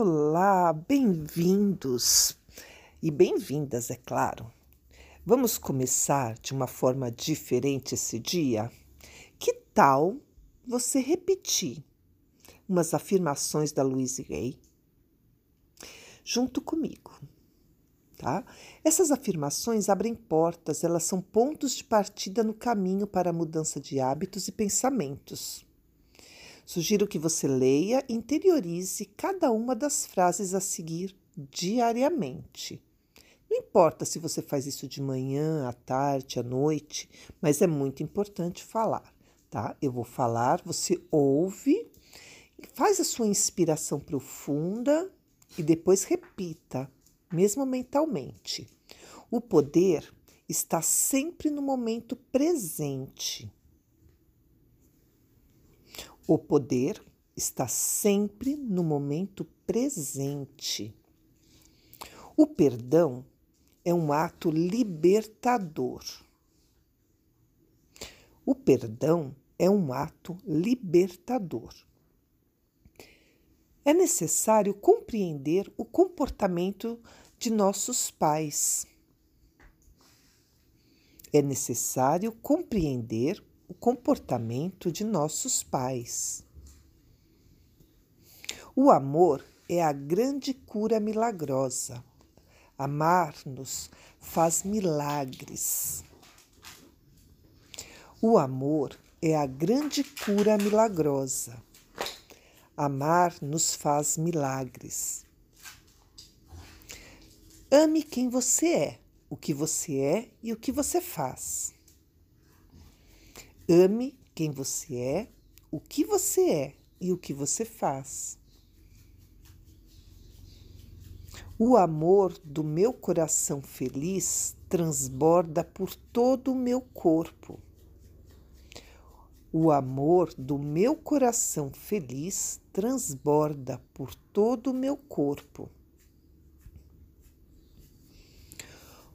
Olá, bem-vindos e bem-vindas, é claro. Vamos começar de uma forma diferente esse dia? Que tal você repetir umas afirmações da Louise Hay junto comigo? Tá? Essas afirmações abrem portas, elas são pontos de partida no caminho para a mudança de hábitos e pensamentos. Sugiro que você leia e interiorize cada uma das frases a seguir diariamente. Não importa se você faz isso de manhã, à tarde, à noite, mas é muito importante falar, tá? Eu vou falar, você ouve, faz a sua inspiração profunda e depois repita, mesmo mentalmente. O poder está sempre no momento presente. O poder está sempre no momento presente. O perdão é um ato libertador. O perdão é um ato libertador. É necessário compreender o comportamento de nossos pais. É necessário compreender o comportamento de nossos pais. O amor é a grande cura milagrosa. Amar-nos faz milagres. O amor é a grande cura milagrosa. Amar nos faz milagres. Ame quem você é, o que você é e o que você faz. Ame quem você é, o que você é e o que você faz. O amor do meu coração feliz transborda por todo o meu corpo. O amor do meu coração feliz transborda por todo o meu corpo.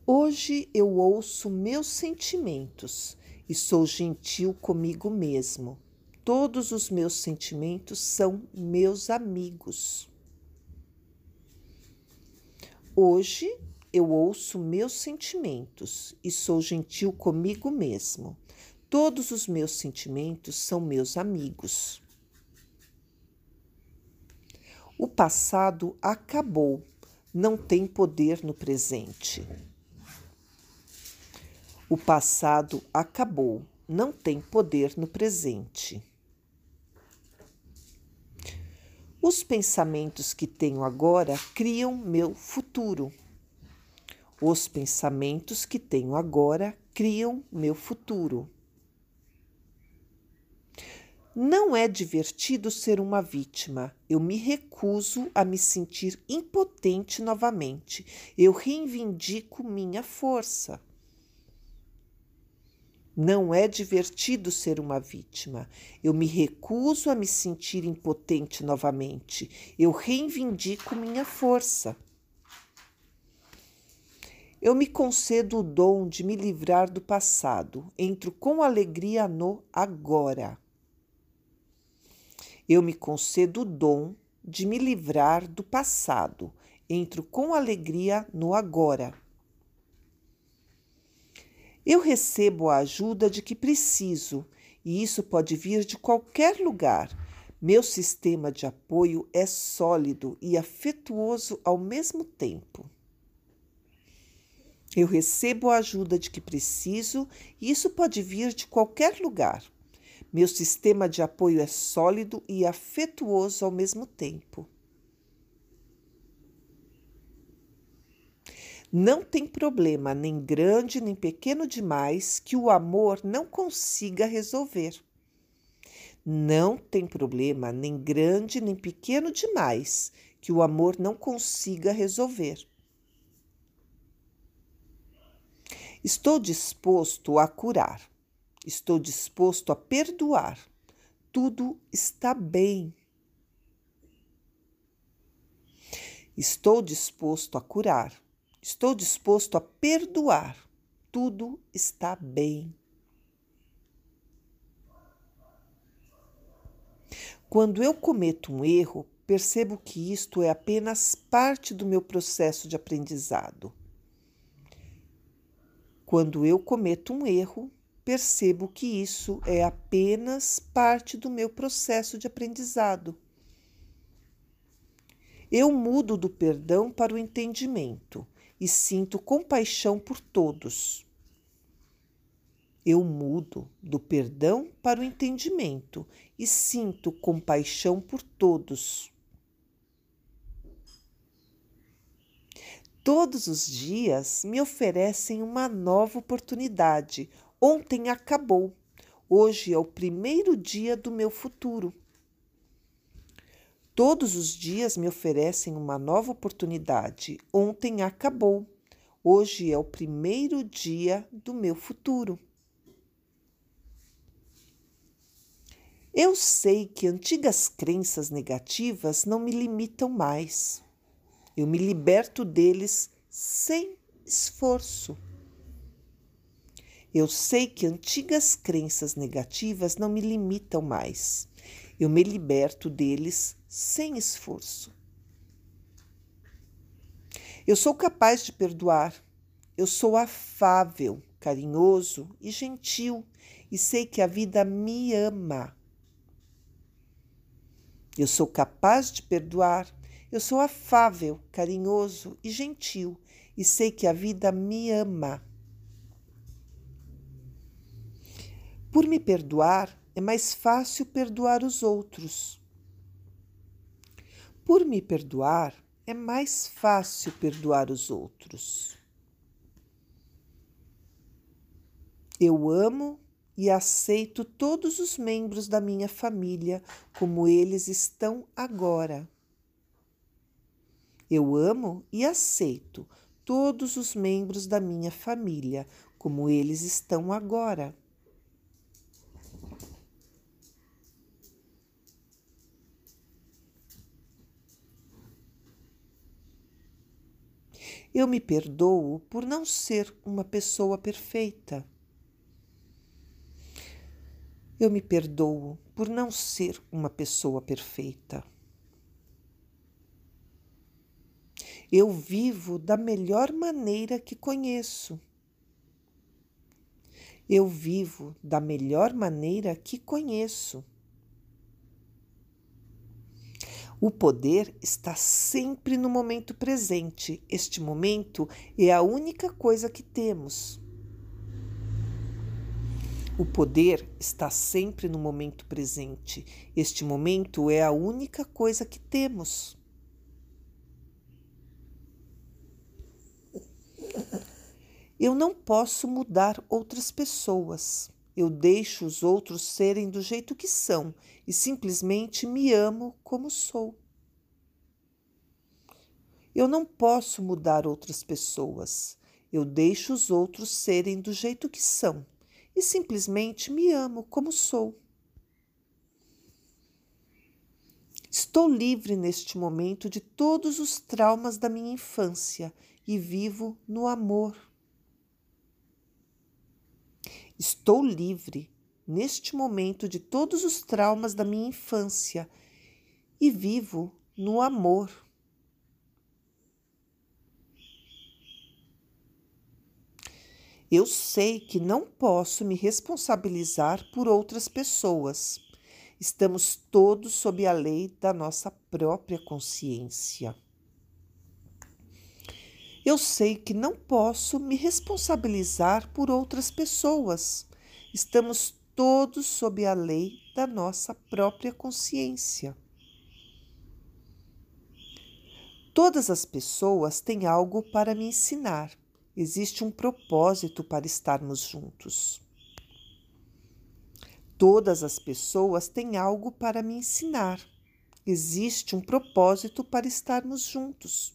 Hoje eu ouço meus sentimentos e sou gentil comigo mesmo. Todos os meus sentimentos são meus amigos. Hoje eu ouço meus sentimentos e sou gentil comigo mesmo. Todos os meus sentimentos são meus amigos. O passado acabou, não tem poder no presente. O passado acabou, não tem poder no presente. Os pensamentos que tenho agora criam meu futuro. Os pensamentos que tenho agora criam meu futuro. Não é divertido ser uma vítima. Eu me recuso a me sentir impotente novamente. Eu reivindico minha força. Não é divertido ser uma vítima. Eu me recuso a me sentir impotente novamente. Eu reivindico minha força. Eu me concedo o dom de me livrar do passado. Entro com alegria no agora. Eu me concedo o dom de me livrar do passado. Entro com alegria no agora. Eu recebo a ajuda de que preciso, e isso pode vir de qualquer lugar. Meu sistema de apoio é sólido e afetuoso ao mesmo tempo. Eu recebo a ajuda de que preciso, e isso pode vir de qualquer lugar. Meu sistema de apoio é sólido e afetuoso ao mesmo tempo. Não tem problema, nem grande nem pequeno demais, que o amor não consiga resolver. Não tem problema, nem grande nem pequeno demais, que o amor não consiga resolver. Estou disposto a curar. Estou disposto a perdoar. Tudo está bem. Estou disposto a curar. Estou disposto a perdoar. Tudo está bem. Quando eu cometo um erro, percebo que isto é apenas parte do meu processo de aprendizado. Quando eu cometo um erro, percebo que isso é apenas parte do meu processo de aprendizado. Eu mudo do perdão para o entendimento e sinto compaixão por todos. Eu mudo do perdão para o entendimento e sinto compaixão por todos. Todos os dias me oferecem uma nova oportunidade. Ontem acabou. Hoje é o primeiro dia do meu futuro. Todos os dias me oferecem uma nova oportunidade. Ontem acabou. Hoje é o primeiro dia do meu futuro. Eu sei que antigas crenças negativas não me limitam mais. Eu me liberto deles sem esforço. Eu sei que antigas crenças negativas não me limitam mais. Eu me liberto deles sem esforço. Eu sou capaz de perdoar. Eu sou afável, carinhoso e gentil e sei que a vida me ama. Eu sou capaz de perdoar. Eu sou afável, carinhoso e gentil e sei que a vida me ama. Por me perdoar, é mais fácil perdoar os outros. Por me perdoar, é mais fácil perdoar os outros. Eu amo e aceito todos os membros da minha família como eles estão agora. Eu amo e aceito todos os membros da minha família como eles estão agora. Eu me perdoo por não ser uma pessoa perfeita. Eu me perdoo por não ser uma pessoa perfeita. Eu vivo da melhor maneira que conheço. Eu vivo da melhor maneira que conheço. O poder está sempre no momento presente. Este momento é a única coisa que temos. O poder está sempre no momento presente. Este momento é a única coisa que temos. Eu não posso mudar outras pessoas. Eu deixo os outros serem do jeito que são e simplesmente me amo como sou. Eu não posso mudar outras pessoas. Eu deixo os outros serem do jeito que são e simplesmente me amo como sou. Estou livre neste momento de todos os traumas da minha infância e vivo no amor. Estou livre neste momento de todos os traumas da minha infância e vivo no amor. Eu sei que não posso me responsabilizar por outras pessoas. Estamos todos sob a lei da nossa própria consciência. Eu sei que não posso me responsabilizar por outras pessoas. Estamos todos sob a lei da nossa própria consciência. Todas as pessoas têm algo para me ensinar. Existe um propósito para estarmos juntos. Todas as pessoas têm algo para me ensinar. Existe um propósito para estarmos juntos.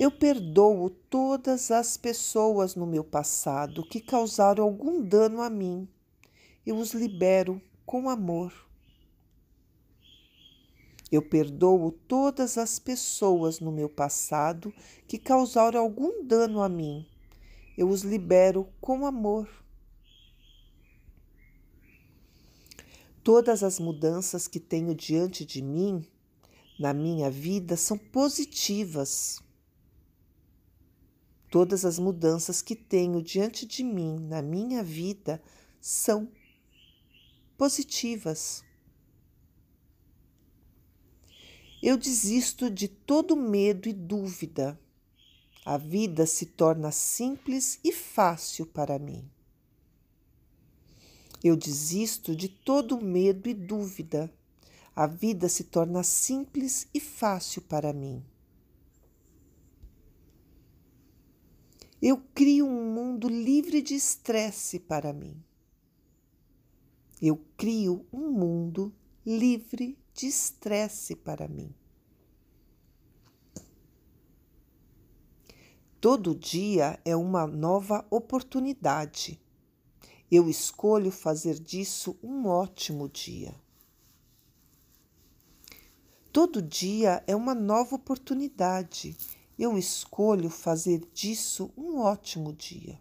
Eu perdoo todas as pessoas no meu passado que causaram algum dano a mim. Eu os libero com amor. Eu perdoo todas as pessoas no meu passado que causaram algum dano a mim. Eu os libero com amor. Todas as mudanças que tenho diante de mim, na minha vida, são positivas. Todas as mudanças que tenho diante de mim, na minha vida, são positivas. Eu desisto de todo medo e dúvida. A vida se torna simples e fácil para mim. Eu desisto de todo medo e dúvida. A vida se torna simples e fácil para mim. Eu crio um mundo livre de estresse para mim. Eu crio um mundo livre de estresse para mim. Todo dia é uma nova oportunidade. Eu escolho fazer disso um ótimo dia. Todo dia é uma nova oportunidade. Eu escolho fazer disso um ótimo dia.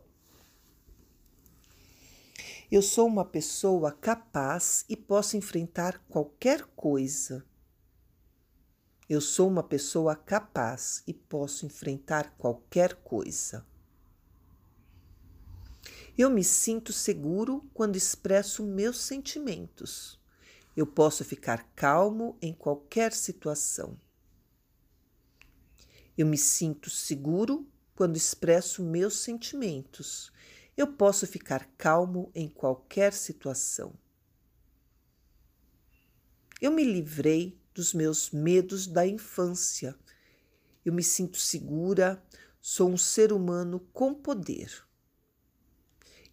Eu sou uma pessoa capaz e posso enfrentar qualquer coisa. Eu sou uma pessoa capaz e posso enfrentar qualquer coisa. Eu me sinto seguro quando expresso meus sentimentos. Eu posso ficar calmo em qualquer situação. Eu me sinto seguro quando expresso meus sentimentos. Eu posso ficar calmo em qualquer situação. Eu me livrei dos meus medos da infância. Eu me sinto segura, sou um ser humano com poder.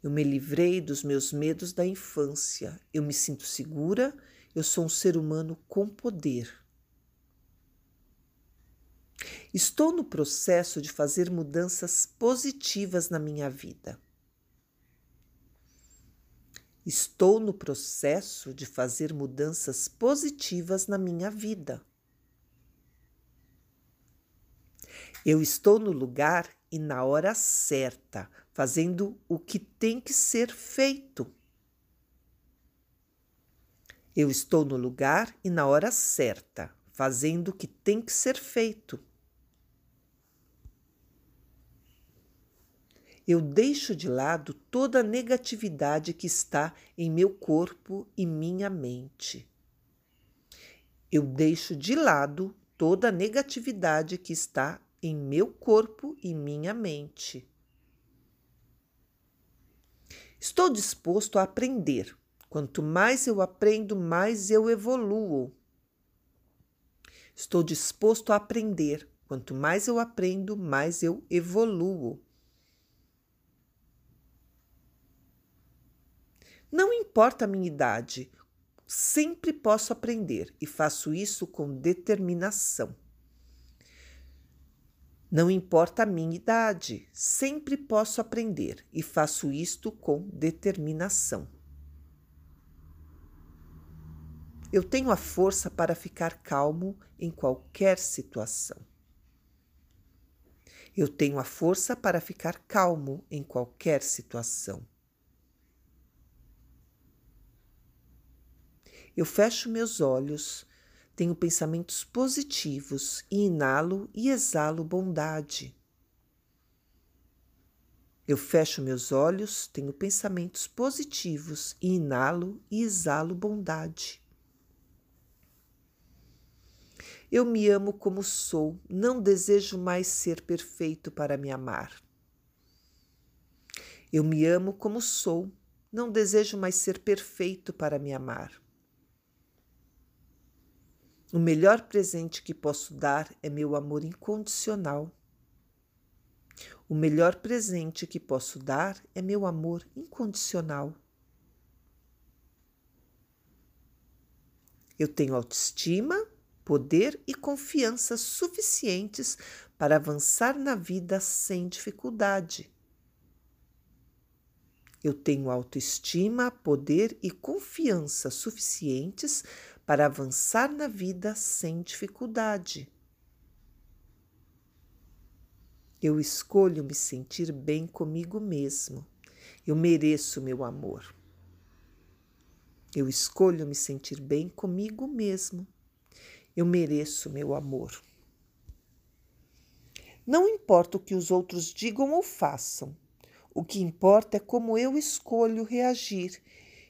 Eu me livrei dos meus medos da infância. Eu me sinto segura, eu sou um ser humano com poder. Estou no processo de fazer mudanças positivas na minha vida. Estou no processo de fazer mudanças positivas na minha vida. Eu estou no lugar e na hora certa, fazendo o que tem que ser feito. Eu estou no lugar e na hora certa, fazendo o que tem que ser feito. eu deixo de lado toda a negatividade que está em meu corpo e minha mente. Eu deixo de lado toda a negatividade que está em meu corpo e minha mente. Estou disposto a aprender. Quanto mais eu aprendo, mais eu evoluo. Estou disposto a aprender. Quanto mais eu aprendo, mais eu evoluo. Não importa a minha idade, sempre posso aprender e faço isso com determinação. Não importa a minha idade, sempre posso aprender e faço isto com determinação. Eu tenho a força para ficar calmo em qualquer situação. Eu tenho a força para ficar calmo em qualquer situação. Eu fecho meus olhos, tenho pensamentos positivos e inalo e exalo bondade. Eu fecho meus olhos, tenho pensamentos positivos e inalo e exalo bondade. Eu me amo como sou, não desejo mais ser perfeito para me amar. Eu me amo como sou, não desejo mais ser perfeito para me amar. O melhor presente que posso dar é meu amor incondicional. O melhor presente que posso dar é meu amor incondicional. Eu tenho autoestima, poder e confiança suficientes para avançar na vida sem dificuldade. Eu tenho autoestima, poder e confiança suficientes para avançar na vida sem dificuldade. Eu escolho me sentir bem comigo mesmo. Eu mereço meu amor. Eu escolho me sentir bem comigo mesmo. Eu mereço meu amor. Não importa o que os outros digam ou façam, o que importa é como eu escolho reagir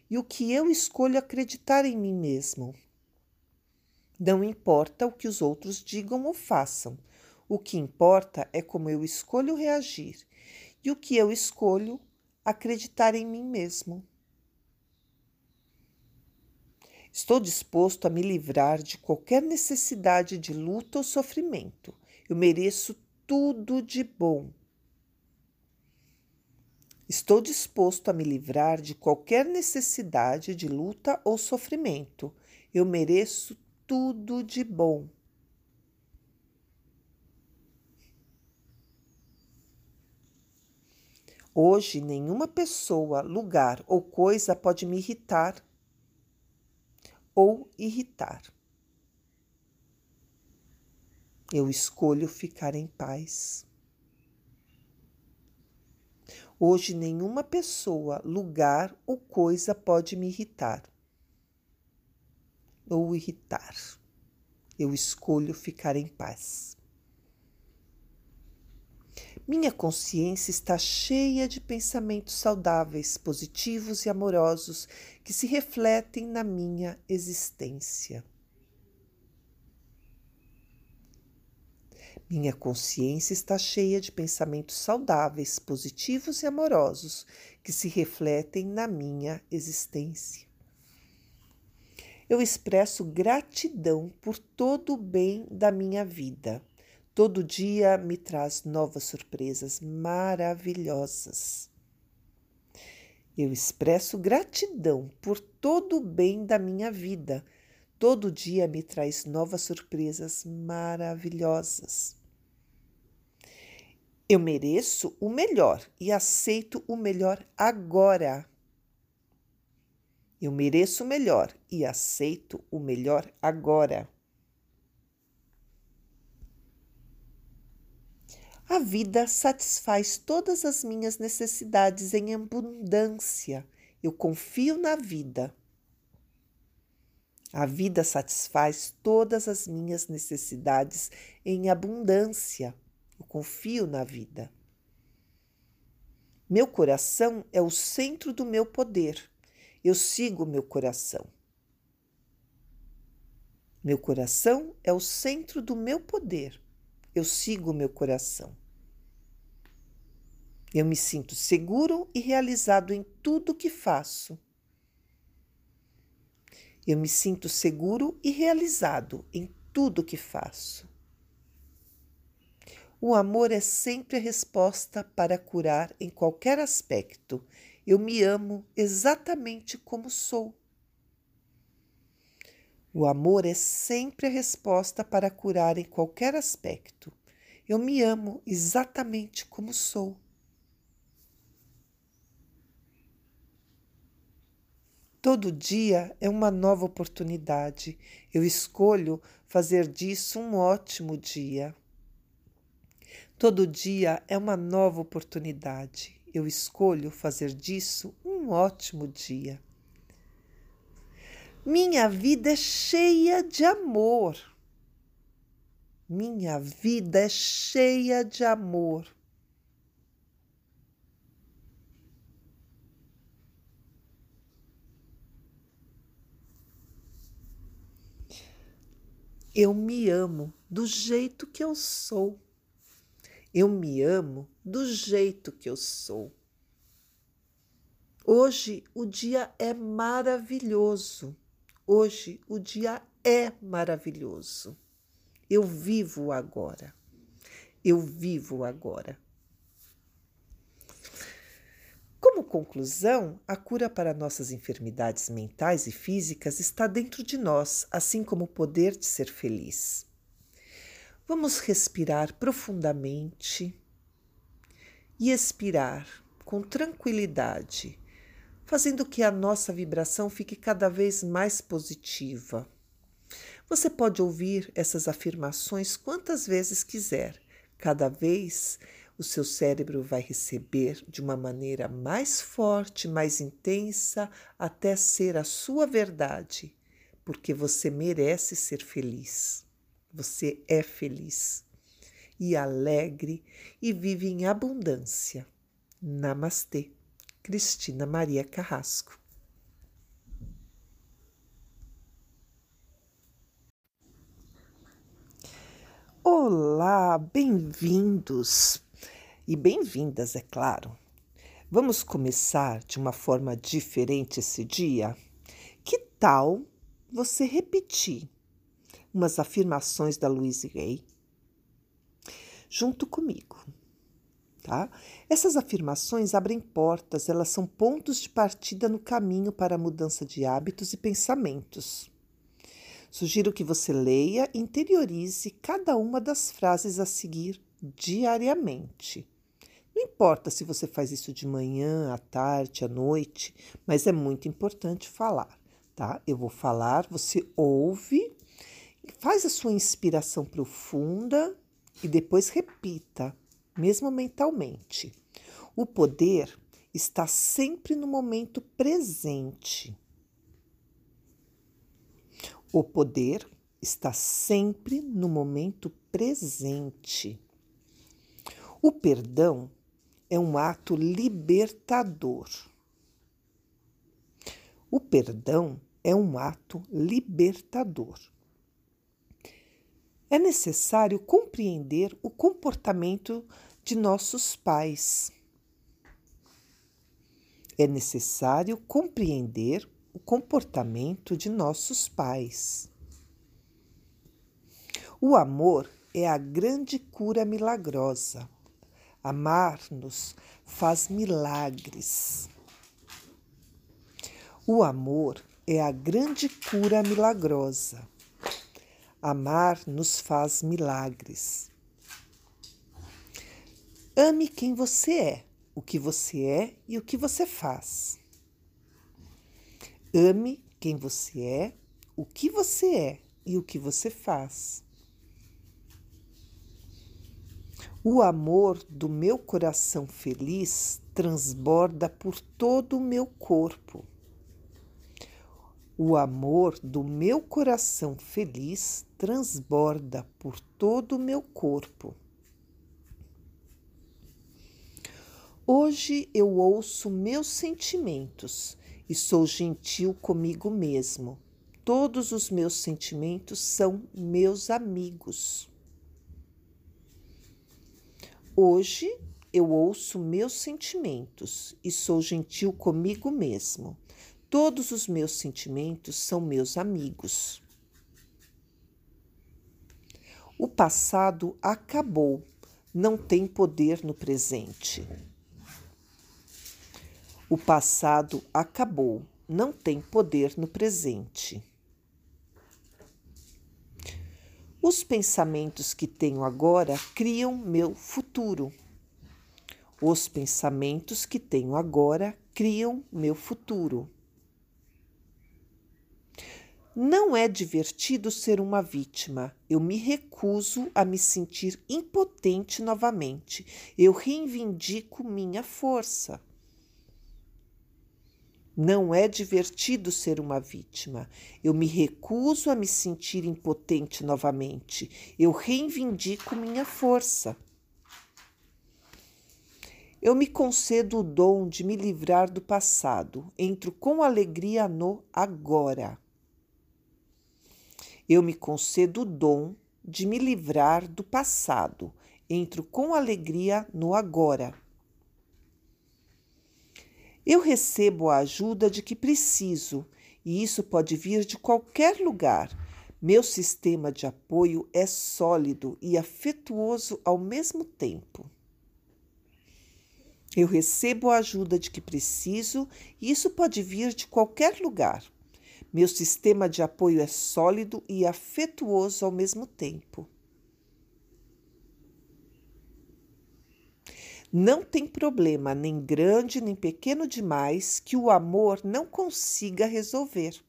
e o que eu escolho acreditar em mim mesmo. Não importa o que os outros digam ou façam, o que importa é como eu escolho reagir e o que eu escolho acreditar em mim mesmo. Estou disposto a me livrar de qualquer necessidade de luta ou sofrimento. Eu mereço tudo de bom. Estou disposto a me livrar de qualquer necessidade de luta ou sofrimento. Eu mereço tudo de bom. Hoje, nenhuma pessoa, lugar ou coisa pode me irritar ou irritar. Eu escolho ficar em paz. Hoje, nenhuma pessoa, lugar ou coisa pode me irritar ou irritar. Eu escolho ficar em paz. Minha consciência está cheia de pensamentos saudáveis, positivos e amorosos que se refletem na minha existência. Minha consciência está cheia de pensamentos saudáveis, positivos e amorosos que se refletem na minha existência. Eu expresso gratidão por todo o bem da minha vida Todo dia me traz novas surpresas maravilhosas. Eu expresso gratidão por todo o bem da minha vida. Todo dia me traz novas surpresas maravilhosas. Eu mereço o melhor e aceito o melhor agora. Eu mereço o melhor e aceito o melhor agora. A vida satisfaz todas as minhas necessidades em abundância. Eu confio na vida. A vida satisfaz todas as minhas necessidades em abundância. Eu confio na vida. Meu coração é o centro do meu poder. Eu sigo meu coração. Meu coração é o centro do meu poder eu sigo o meu coração. Eu me sinto seguro e realizado em tudo que faço. Eu me sinto seguro e realizado em tudo que faço. O amor é sempre a resposta para curar em qualquer aspecto. Eu me amo exatamente como sou. O amor é sempre a resposta para curar em qualquer aspecto. Eu me amo exatamente como sou. Todo dia é uma nova oportunidade. Eu escolho fazer disso um ótimo dia. Todo dia é uma nova oportunidade. Eu escolho fazer disso um ótimo dia. Minha vida é cheia de amor. Minha vida é cheia de amor. Eu me amo do jeito que eu sou. Eu me amo do jeito que eu sou. Hoje o dia é maravilhoso. Hoje o dia é maravilhoso. Eu vivo agora. Eu vivo agora. Como conclusão, a cura para nossas enfermidades mentais e físicas está dentro de nós, assim como o poder de ser feliz. Vamos respirar profundamente e expirar com tranquilidade fazendo que a nossa vibração fique cada vez mais positiva. Você pode ouvir essas afirmações quantas vezes quiser. Cada vez o seu cérebro vai receber de uma maneira mais forte, mais intensa, até ser a sua verdade, porque você merece ser feliz. Você é feliz e alegre e vive em abundância. Namastê. Cristina Maria Carrasco. Olá, bem-vindos e bem-vindas, é claro. Vamos começar de uma forma diferente esse dia? Que tal você repetir umas afirmações da Louise Hay junto comigo? Tá? Essas afirmações abrem portas, elas são pontos de partida no caminho para a mudança de hábitos e pensamentos. Sugiro que você leia e interiorize cada uma das frases a seguir diariamente. Não importa se você faz isso de manhã, à tarde, à noite, mas é muito importante falar, tá? Eu vou falar, você ouve, faz a sua inspiração profunda e depois repita, mesmo mentalmente. O poder está sempre no momento presente. O poder está sempre no momento presente. O perdão é um ato libertador. O perdão é um ato libertador. É necessário compreender o comportamento de nossos pais. É necessário compreender o comportamento de nossos pais. O amor é a grande cura milagrosa. Amar-nos faz milagres. O amor é a grande cura milagrosa. Amar nos faz milagres. Ame quem você é, o que você é e o que você faz. Ame quem você é, o que você é e o que você faz. O amor do meu coração feliz transborda por todo o meu corpo. O amor do meu coração feliz transborda por todo o meu corpo. Hoje eu ouço meus sentimentos e sou gentil comigo mesmo. Todos os meus sentimentos são meus amigos. Hoje eu ouço meus sentimentos e sou gentil comigo mesmo. Todos os meus sentimentos são meus amigos. O passado acabou, não tem poder no presente. O passado acabou, não tem poder no presente. Os pensamentos que tenho agora criam meu futuro. Os pensamentos que tenho agora criam meu futuro. Não é divertido ser uma vítima. Eu me recuso a me sentir impotente novamente. Eu reivindico minha força. Não é divertido ser uma vítima. Eu me recuso a me sentir impotente novamente. Eu reivindico minha força. Eu me concedo o dom de me livrar do passado. Entro com alegria no agora. Eu me concedo o dom de me livrar do passado. Entro com alegria no agora. Eu recebo a ajuda de que preciso e isso pode vir de qualquer lugar. Meu sistema de apoio é sólido e afetuoso ao mesmo tempo. Eu recebo a ajuda de que preciso e isso pode vir de qualquer lugar. Meu sistema de apoio é sólido e afetuoso ao mesmo tempo. Não tem problema, nem grande nem pequeno demais, que o amor não consiga resolver.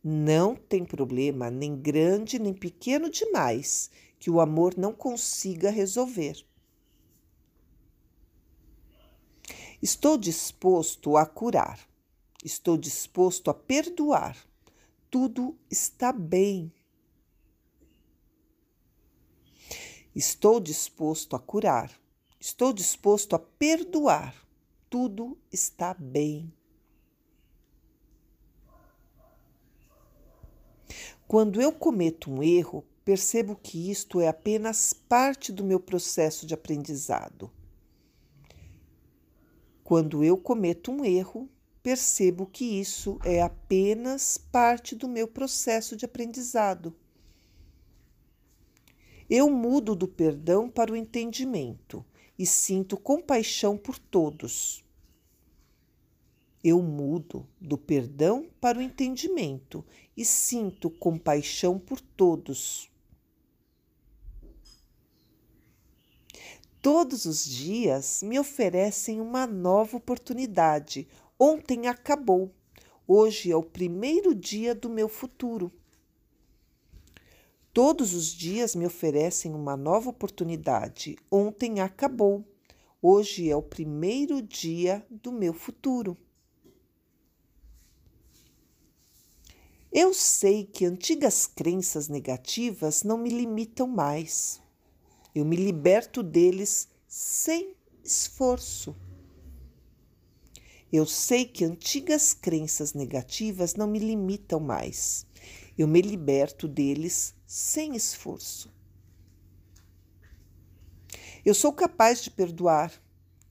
Não tem problema, nem grande nem pequeno demais, que o amor não consiga resolver. Estou disposto a curar. Estou disposto a perdoar. Tudo está bem. Estou disposto a curar. Estou disposto a perdoar. Tudo está bem. Quando eu cometo um erro, percebo que isto é apenas parte do meu processo de aprendizado. Quando eu cometo um erro, percebo que isso é apenas parte do meu processo de aprendizado. Eu mudo do perdão para o entendimento e sinto compaixão por todos. Eu mudo do perdão para o entendimento e sinto compaixão por todos. Todos os dias me oferecem uma nova oportunidade. Ontem acabou. Hoje é o primeiro dia do meu futuro. Todos os dias me oferecem uma nova oportunidade. Ontem acabou. Hoje é o primeiro dia do meu futuro. Eu sei que antigas crenças negativas não me limitam mais. Eu me liberto deles sem esforço. Eu sei que antigas crenças negativas não me limitam mais. Eu me liberto deles sem esforço. Eu sou capaz de perdoar.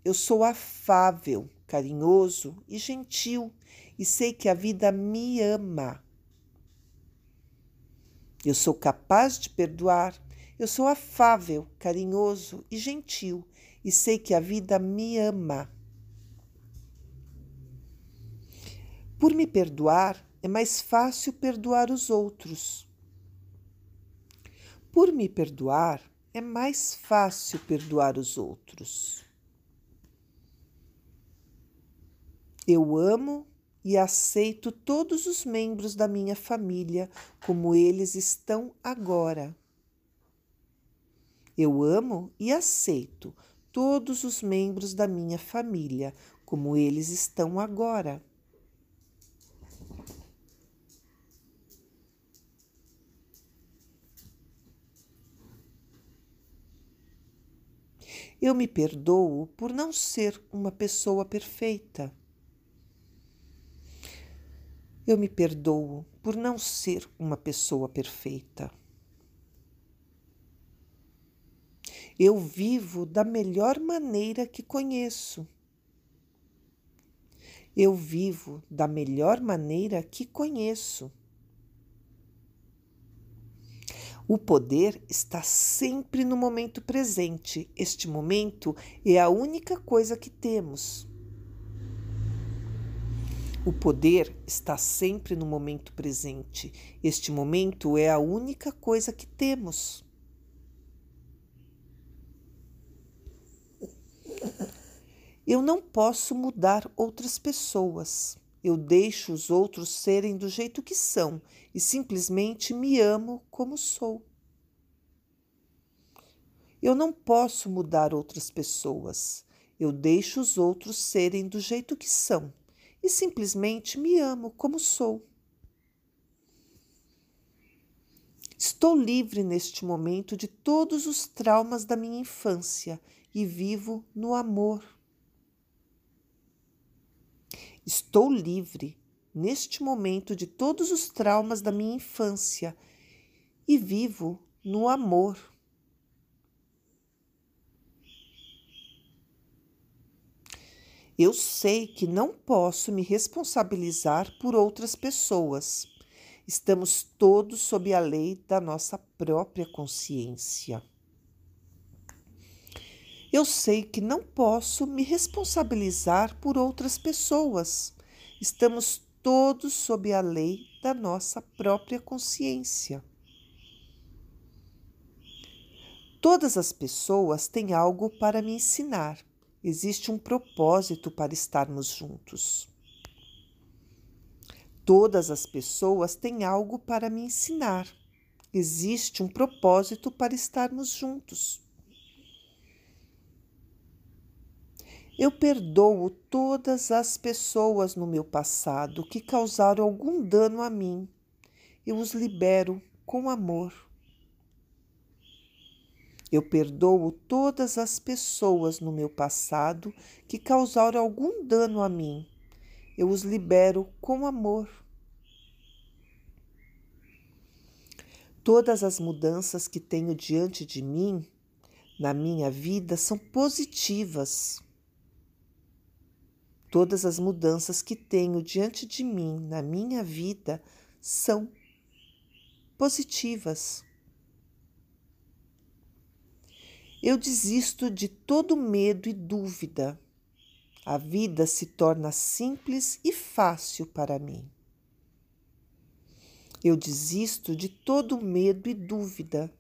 Eu sou afável, carinhoso e gentil e sei que a vida me ama. Eu sou capaz de perdoar. Eu sou afável, carinhoso e gentil e sei que a vida me ama. Por me perdoar, é mais fácil perdoar os outros. Por me perdoar, é mais fácil perdoar os outros. Eu amo e aceito todos os membros da minha família como eles estão agora. Eu amo e aceito todos os membros da minha família como eles estão agora. Eu me perdoo por não ser uma pessoa perfeita. Eu me perdoo por não ser uma pessoa perfeita. Eu vivo da melhor maneira que conheço. Eu vivo da melhor maneira que conheço. O poder está sempre no momento presente. Este momento é a única coisa que temos. O poder está sempre no momento presente. Este momento é a única coisa que temos. Eu não posso mudar outras pessoas. Eu deixo os outros serem do jeito que são e simplesmente me amo como sou. Eu não posso mudar outras pessoas. Eu deixo os outros serem do jeito que são e simplesmente me amo como sou. Estou livre neste momento de todos os traumas da minha infância e vivo no amor. Estou livre neste momento de todos os traumas da minha infância e vivo no amor. Eu sei que não posso me responsabilizar por outras pessoas. Estamos todos sob a lei da nossa própria consciência. Eu sei que não posso me responsabilizar por outras pessoas. Estamos todos sob a lei da nossa própria consciência. Todas as pessoas têm algo para me ensinar. Existe um propósito para estarmos juntos. Todas as pessoas têm algo para me ensinar. Existe um propósito para estarmos juntos. Eu perdoo todas as pessoas no meu passado que causaram algum dano a mim. Eu os libero com amor. Eu perdoo todas as pessoas no meu passado que causaram algum dano a mim. Eu os libero com amor. Todas as mudanças que tenho diante de mim, na minha vida, são positivas. Todas as mudanças que tenho diante de mim na minha vida são positivas. Eu desisto de todo medo e dúvida. A vida se torna simples e fácil para mim. Eu desisto de todo medo e dúvida.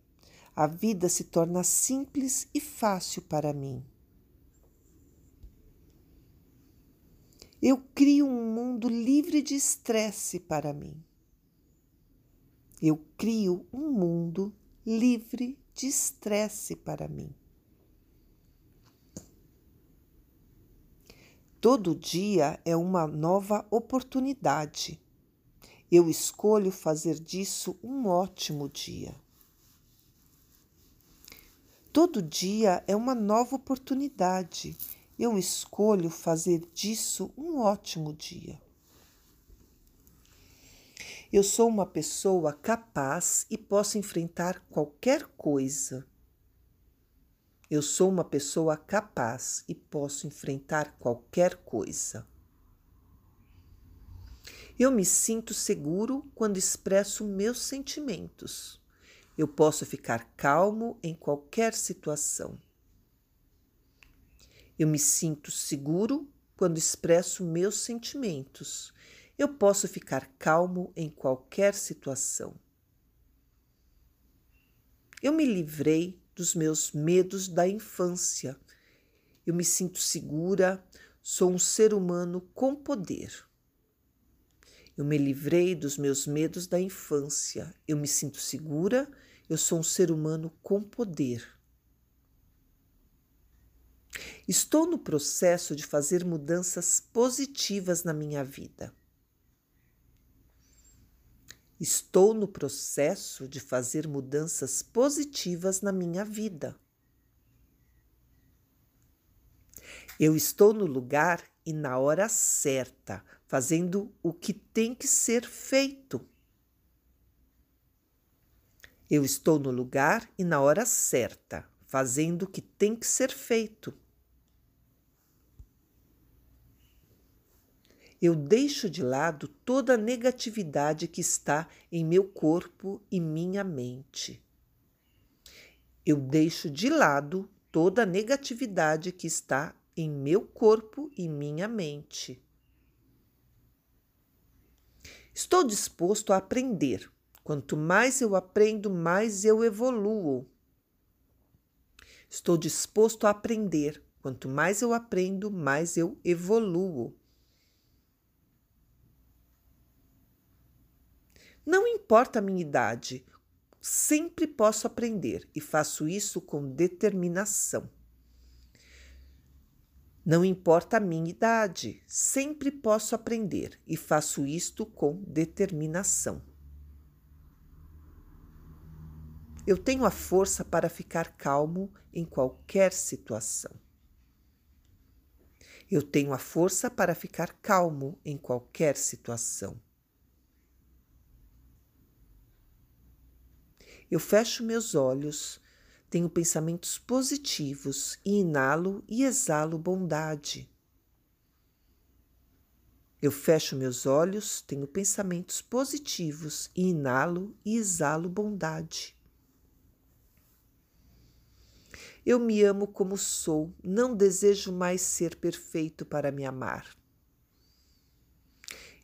A vida se torna simples e fácil para mim. Eu crio um mundo livre de estresse para mim. Eu crio um mundo livre de estresse para mim. Todo dia é uma nova oportunidade. Eu escolho fazer disso um ótimo dia. Todo dia é uma nova oportunidade eu escolho fazer disso um ótimo dia. Eu sou uma pessoa capaz e posso enfrentar qualquer coisa. Eu sou uma pessoa capaz e posso enfrentar qualquer coisa. Eu me sinto seguro quando expresso meus sentimentos. Eu posso ficar calmo em qualquer situação. Eu me sinto seguro quando expresso meus sentimentos. Eu posso ficar calmo em qualquer situação. Eu me livrei dos meus medos da infância. Eu me sinto segura, sou um ser humano com poder. Eu me livrei dos meus medos da infância. Eu me sinto segura, eu sou um ser humano com poder. Estou no processo de fazer mudanças positivas na minha vida. Estou no processo de fazer mudanças positivas na minha vida. Eu estou no lugar e na hora certa, fazendo o que tem que ser feito. Eu estou no lugar e na hora certa, fazendo o que tem que ser feito. Eu deixo de lado toda a negatividade que está em meu corpo e minha mente. Eu deixo de lado toda a negatividade que está em meu corpo e minha mente. Estou disposto a aprender. Quanto mais eu aprendo, mais eu evoluo. Estou disposto a aprender. Quanto mais eu aprendo, mais eu evoluo. Não importa a minha idade, sempre posso aprender e faço isso com determinação. Não importa a minha idade, sempre posso aprender e faço isto com determinação. Eu tenho a força para ficar calmo em qualquer situação. Eu tenho a força para ficar calmo em qualquer situação. Eu fecho meus olhos, tenho pensamentos positivos e inalo e exalo bondade. Eu fecho meus olhos, tenho pensamentos positivos e inalo e exalo bondade. Eu me amo como sou, não desejo mais ser perfeito para me amar.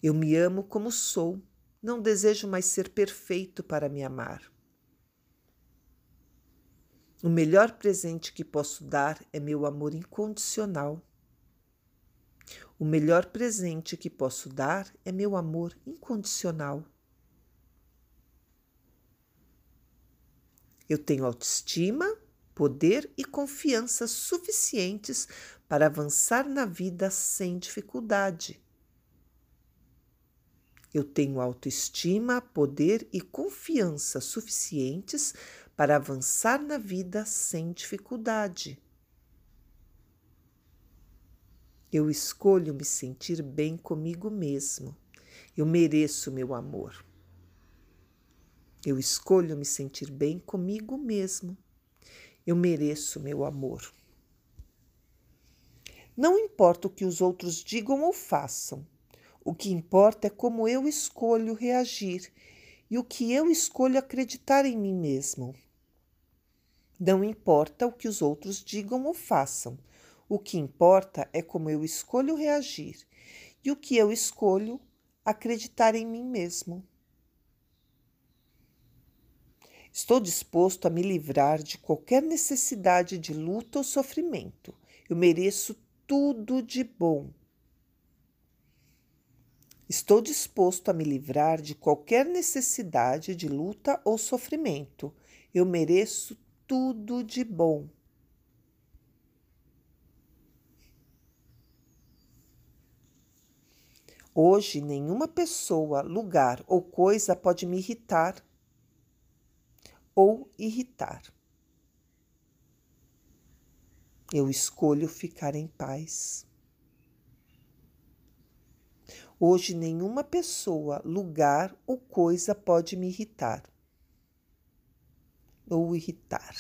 Eu me amo como sou, não desejo mais ser perfeito para me amar. O melhor presente que posso dar é meu amor incondicional. O melhor presente que posso dar é meu amor incondicional. Eu tenho autoestima, poder e confiança suficientes para avançar na vida sem dificuldade. Eu tenho autoestima, poder e confiança suficientes para avançar na vida sem dificuldade. Eu escolho me sentir bem comigo mesmo. Eu mereço meu amor. Eu escolho me sentir bem comigo mesmo. Eu mereço meu amor. Não importa o que os outros digam ou façam, o que importa é como eu escolho reagir e o que eu escolho acreditar em mim mesmo. Não importa o que os outros digam ou façam, o que importa é como eu escolho reagir e o que eu escolho acreditar em mim mesmo. Estou disposto a me livrar de qualquer necessidade de luta ou sofrimento. Eu mereço tudo de bom. Estou disposto a me livrar de qualquer necessidade de luta ou sofrimento. Eu mereço tudo de bom. Hoje, nenhuma pessoa, lugar ou coisa pode me irritar ou irritar. Eu escolho ficar em paz. Hoje, nenhuma pessoa, lugar ou coisa pode me irritar ou irritar.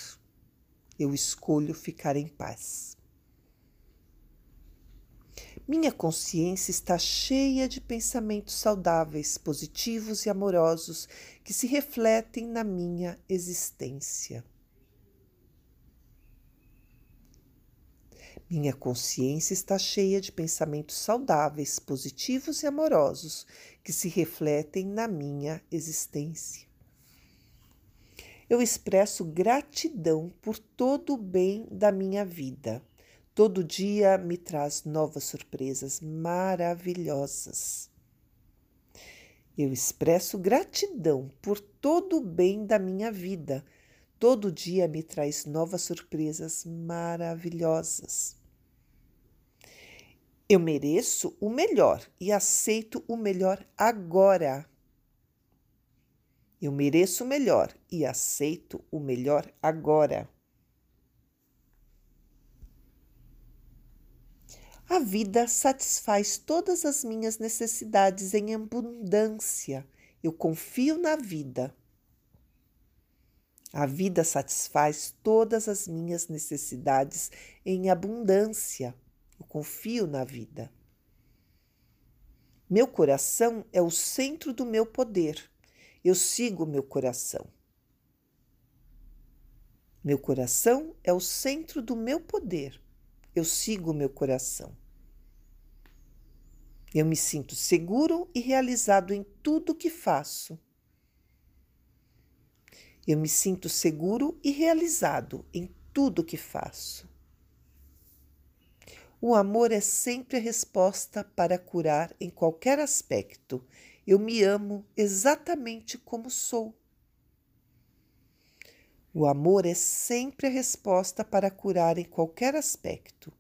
Eu escolho ficar em paz. Minha consciência está cheia de pensamentos saudáveis, positivos e amorosos que se refletem na minha existência. Minha consciência está cheia de pensamentos saudáveis, positivos e amorosos que se refletem na minha existência. Eu expresso gratidão por todo o bem da minha vida Todo dia me traz novas surpresas maravilhosas. Eu expresso gratidão por todo o bem da minha vida. Todo dia me traz novas surpresas maravilhosas. Eu mereço o melhor e aceito o melhor agora. Eu mereço o melhor e aceito o melhor agora. A vida satisfaz todas as minhas necessidades em abundância. Eu confio na vida. A vida satisfaz todas as minhas necessidades em abundância. Eu confio na vida. Meu coração é o centro do meu poder. Eu sigo meu coração. Meu coração é o centro do meu poder. Eu sigo meu coração. Eu me sinto seguro e realizado em tudo que faço. Eu me sinto seguro e realizado em tudo que faço. O amor é sempre a resposta para curar em qualquer aspecto. Eu me amo exatamente como sou. O amor é sempre a resposta para curar em qualquer aspecto.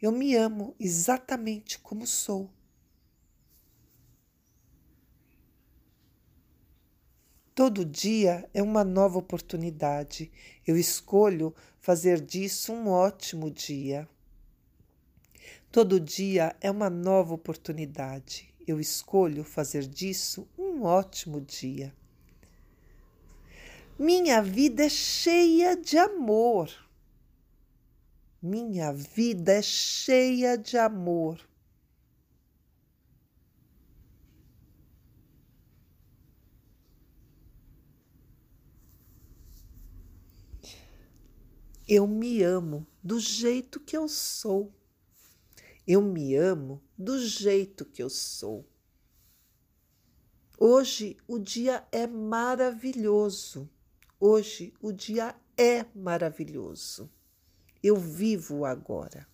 Eu me amo exatamente como sou. Todo dia é uma nova oportunidade. Eu escolho fazer disso um ótimo dia. Todo dia é uma nova oportunidade. Eu escolho fazer disso um ótimo dia. Minha vida é cheia de amor. Minha vida é cheia de amor. Eu me amo do jeito que eu sou. Eu me amo do jeito que eu sou. Hoje o dia é maravilhoso. Hoje o dia é maravilhoso. Eu vivo agora.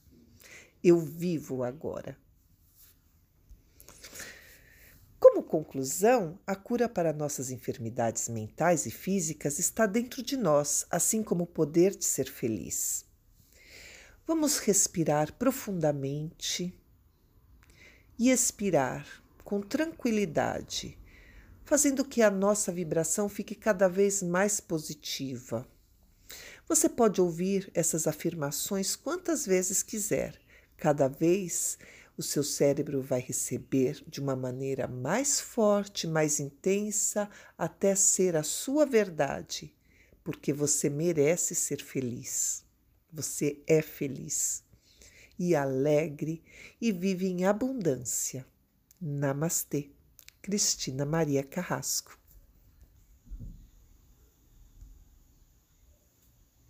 Eu vivo agora. Como conclusão, a cura para nossas enfermidades mentais e físicas está dentro de nós, assim como o poder de ser feliz. Vamos respirar profundamente e expirar com tranquilidade, fazendo que a nossa vibração fique cada vez mais positiva. Você pode ouvir essas afirmações quantas vezes quiser. Cada vez o seu cérebro vai receber de uma maneira mais forte, mais intensa, até ser a sua verdade, porque você merece ser feliz. Você é feliz e alegre e vive em abundância. Namastê. Cristina Maria Carrasco.